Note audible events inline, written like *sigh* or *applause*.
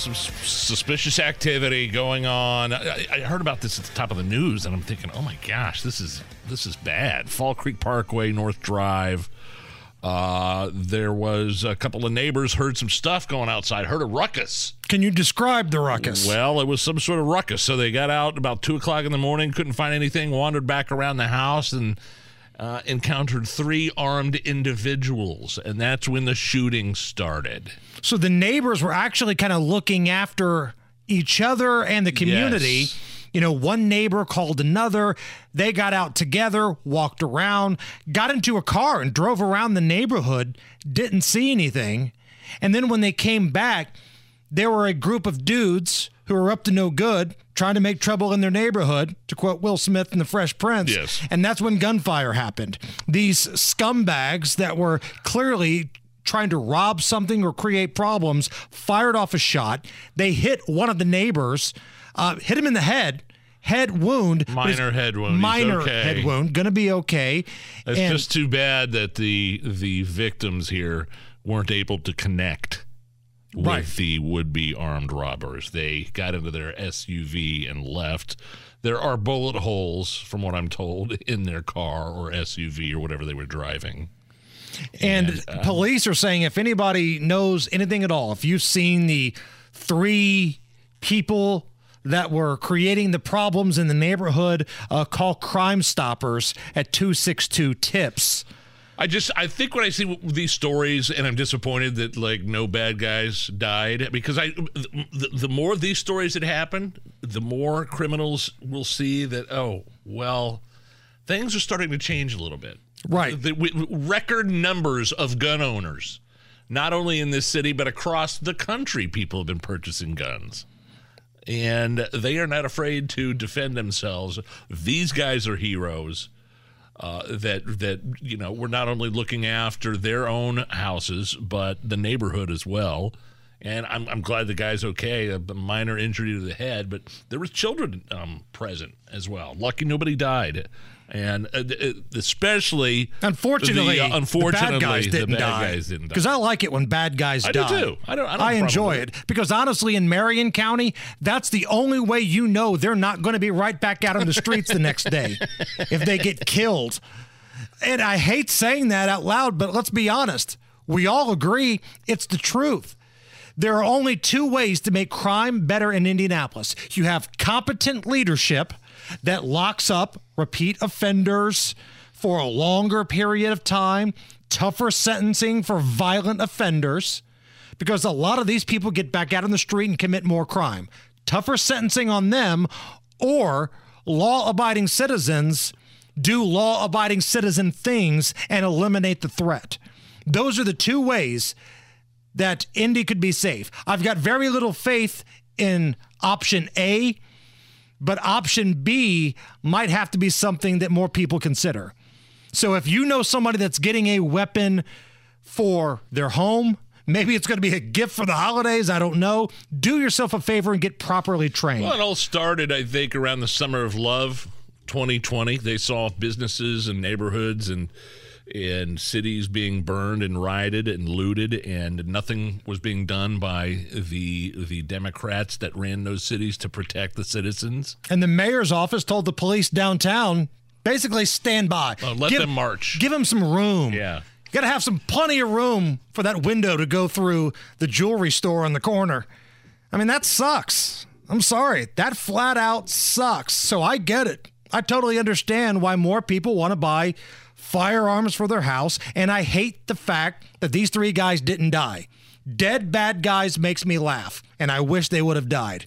Some suspicious activity going on. I, I heard about this at the top of the news, and I'm thinking, oh my gosh, this is this is bad. Fall Creek Parkway, North Drive. Uh, there was a couple of neighbors heard some stuff going outside. Heard a ruckus. Can you describe the ruckus? Well, it was some sort of ruckus. So they got out about two o'clock in the morning, couldn't find anything, wandered back around the house, and uh, encountered three armed individuals, and that's when the shooting started. So the neighbors were actually kind of looking after each other and the community. Yes. You know, one neighbor called another. They got out together, walked around, got into a car and drove around the neighborhood, didn't see anything. And then when they came back, there were a group of dudes who were up to no good, trying to make trouble in their neighborhood, to quote Will Smith in The Fresh Prince. Yes. And that's when gunfire happened. These scumbags that were clearly trying to rob something or create problems fired off a shot. They hit one of the neighbors, uh, hit him in the head. Head wound, Minor head wound. Minor okay. head wound. Gonna be okay. It's And- just too bad that the the victims here weren't able to connect Right. with the would-be armed robbers. They got into their SUV and left. There are bullet holes, from what I'm told, *laughs* in their car or SUV or whatever they were driving. And uh, police are saying if anybody knows anything at all, if you've seen the three people that were creating the problems in the neighborhood, uh, call Crime Stoppers at 262 TIPS. I just I think when I see these stories and I'm disappointed that like no bad guys died because I the, the more these stories that happen, the more criminals will see that oh well things are starting to change a little bit. Right. The, w- record numbers of gun owners, not only in this city but across the country, people have been purchasing guns. And they are not afraid to defend themselves. These guys are heroes uh, that that you know we're not only looking after their own houses but the neighborhood as well. And I'm, I'm glad the guy's okay. A minor injury to the head, but there was children um, present as well. Lucky nobody died, and uh, uh, especially Unfortunately, the, uh, unfortunately, the bad guys didn't die. guys didn't die. Because I like it when bad guys I do die. too. I don't- I don't I enjoy it because honestly, in Marion County, that's the only way you know they're not going to be right back out on the streets the next day *laughs* if they get killed. And I hate saying that out loud, but let's be honest. We all agree it's the truth. There are only two ways to make crime better in Indianapolis. You have competent leadership that locks up repeat offenders for a longer period of time, tougher sentencing for violent offenders, because a lot of these people get back out on the street and commit more crime. Tougher sentencing on them, or law abiding citizens do law abiding citizen things and eliminate the threat. Those are the two ways that Indy could be safe. I've got very little faith in option A, but option B might have to be something that more people consider. So if you know somebody that's getting a weapon for their home, maybe it's going to be a gift for the holidays, I don't know. Do yourself a favor and get properly trained. Well, it all started, I think, around the summer of love, 2020. They saw businesses and neighborhoods and and cities being burned and rioted and looted, and nothing was being done by the the Democrats that ran those cities to protect the citizens. And the mayor's office told the police downtown basically stand by. Uh, let them march. Give them some room. Yeah. You got to have some plenty of room for that window to go through the jewelry store on the corner. I mean, that sucks. I'm sorry. That flat out sucks. So I get it. I totally understand why more people want to buy firearms for their house. And I hate the fact that these three guys didn't die. Dead bad guys makes me laugh. And I wish they would have died.